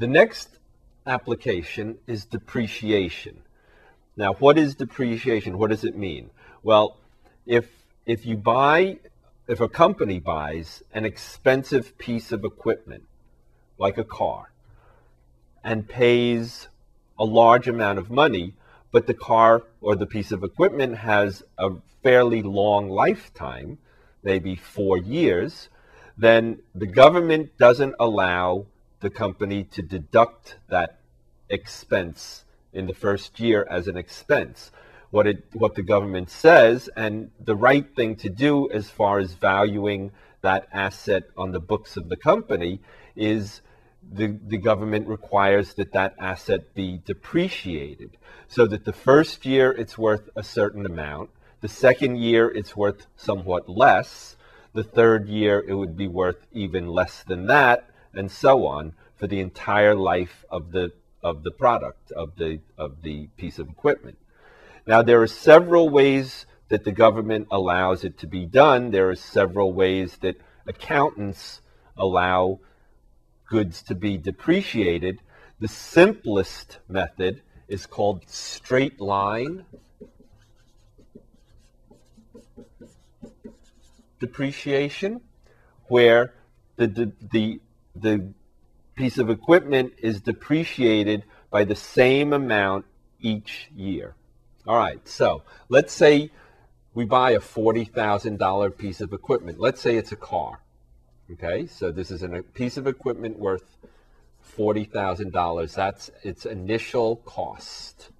The next application is depreciation. Now, what is depreciation? What does it mean? Well, if if you buy if a company buys an expensive piece of equipment like a car and pays a large amount of money, but the car or the piece of equipment has a fairly long lifetime, maybe 4 years, then the government doesn't allow the company to deduct that expense in the first year as an expense. What it what the government says and the right thing to do as far as valuing that asset on the books of the company is the, the government requires that that asset be depreciated so that the first year it's worth a certain amount the second year it's worth somewhat less the third year it would be worth even less than that and so on for the entire life of the of the product of the of the piece of equipment. Now there are several ways that the government allows it to be done. There are several ways that accountants allow goods to be depreciated. The simplest method is called straight line depreciation, where the, the, the, the piece of equipment is depreciated by the same amount each year. All right, so let's say we buy a $40,000 piece of equipment. Let's say it's a car. Okay, so this is a piece of equipment worth $40,000. That's its initial cost.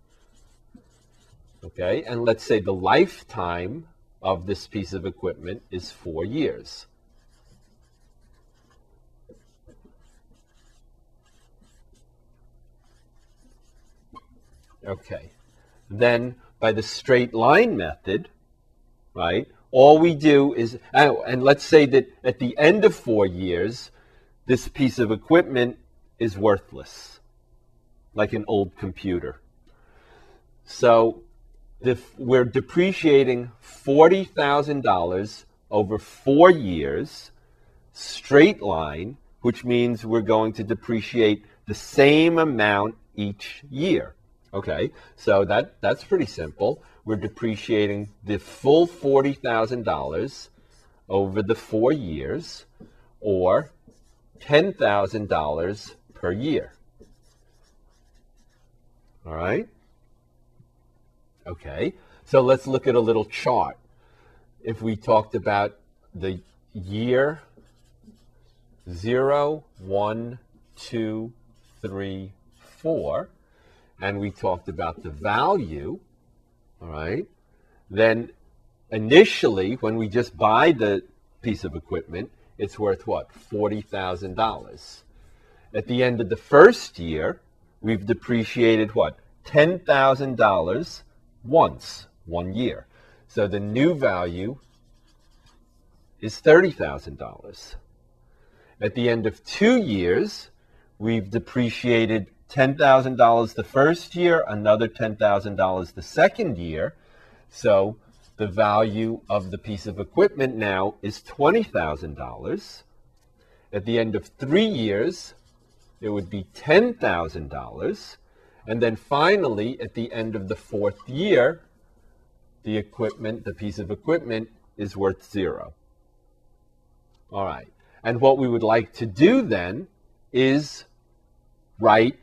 Okay, and let's say the lifetime of this piece of equipment is four years. Okay. Then by the straight line method, right, all we do is, oh, and let's say that at the end of four years, this piece of equipment is worthless, like an old computer. So we're depreciating $40,000 over four years, straight line, which means we're going to depreciate the same amount each year. Okay, so that, that's pretty simple. We're depreciating the full $40,000 over the four years, or $10,000 per year. All right? Okay, so let's look at a little chart. If we talked about the year zero, one, two, three, four, and we talked about the value, all right, then initially, when we just buy the piece of equipment, it's worth what? $40,000. At the end of the first year, we've depreciated what? $10,000 once, one year. So the new value is $30,000. At the end of two years, we've depreciated $10,000 the first year, another $10,000 the second year. So the value of the piece of equipment now is $20,000. At the end of three years, it would be $10,000. And then finally, at the end of the fourth year, the equipment, the piece of equipment, is worth zero. All right. And what we would like to do then is write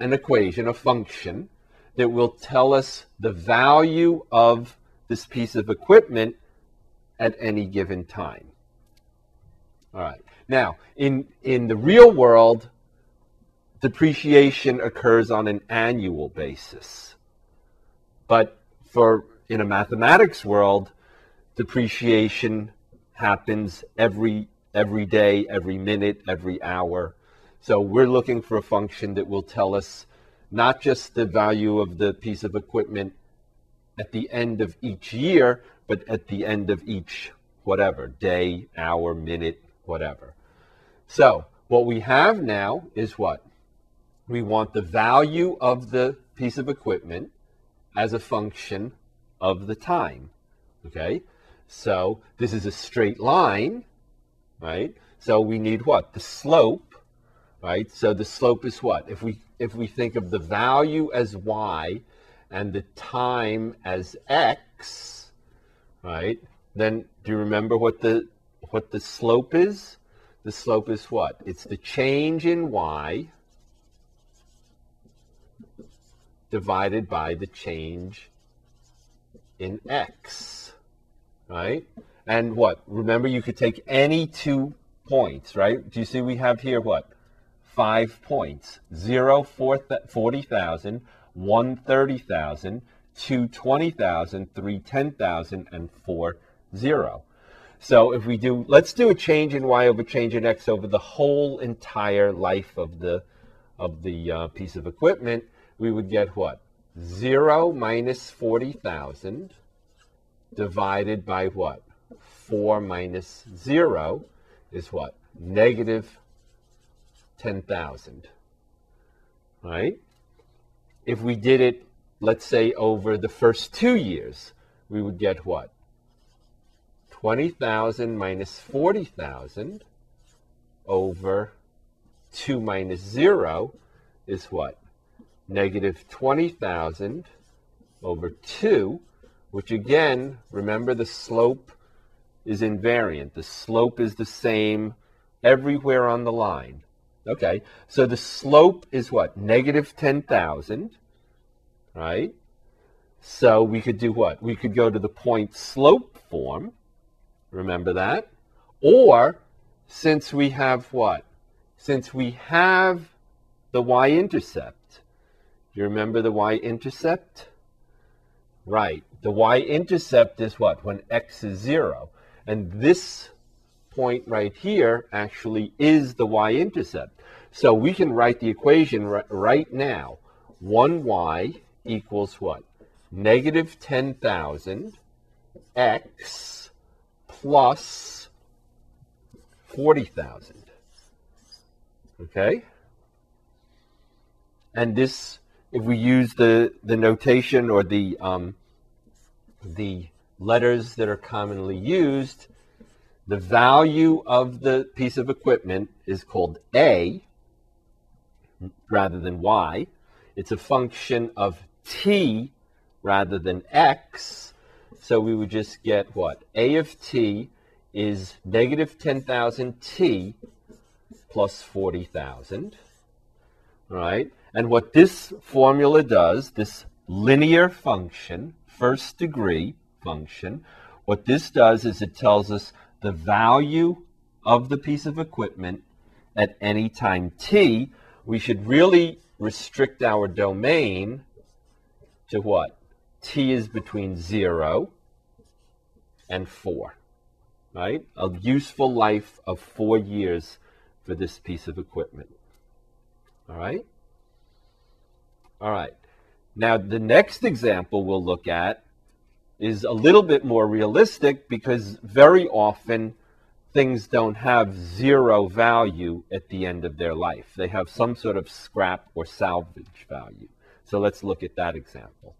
an equation, a function, that will tell us the value of this piece of equipment at any given time. All right. Now, in, in the real world, depreciation occurs on an annual basis. But for in a mathematics world, depreciation happens every every day, every minute, every hour. So we're looking for a function that will tell us not just the value of the piece of equipment at the end of each year, but at the end of each whatever day, hour, minute, whatever. So what we have now is what? we want the value of the piece of equipment as a function of the time. Okay? So this is a straight line, right? So we need what? The slope right? So the slope is what? If we if we think of the value as y and the time as x, right? Then do you remember what the what the slope is? The slope is what? It's the change in y divided by the change in x, right? And what? Remember, you could take any two points, right? Do you see we have here what? Five points. Zero, 40,000, one, 30,000, two, 20,000, three, 10,000, and four, zero. So if we do, let's do a change in y over change in x over the whole entire life of the of the uh, piece of equipment, we would get what? 0 minus 40,000 divided by what? 4 minus 0 is what? Negative 10,000. Right? If we did it, let's say, over the first two years, we would get what? 20,000 minus 40,000 over 2 minus 0 is what? Negative 20,000 over 2, which again, remember the slope is invariant. The slope is the same everywhere on the line. Okay, so the slope is what? Negative 10,000, right? So we could do what? We could go to the point slope form, Remember that? Or since we have what? Since we have the y-intercept, do you remember the y-intercept? Right. The y-intercept is what? When x is 0. And this point right here actually is the y-intercept. So we can write the equation right now. 1y equals what? Negative 10,000 x plus 40,000. Okay? And this, if we use the, the notation or the, um, the letters that are commonly used, the value of the piece of equipment is called A rather than Y. It's a function of T rather than X so we would just get what? A of t is negative 10,000 t plus 40,000. Right? And what this formula does, this linear function, first degree function, what this does is it tells us the value of the piece of equipment at any time t. We should really restrict our domain to what? t is between 0 and 4, right? A useful life of four years for this piece of equipment. All right? All right. Now, the next example we'll look at is a little bit more realistic because very often things don't have zero value at the end of their life. They have some sort of scrap or salvage value. So let's look at that example.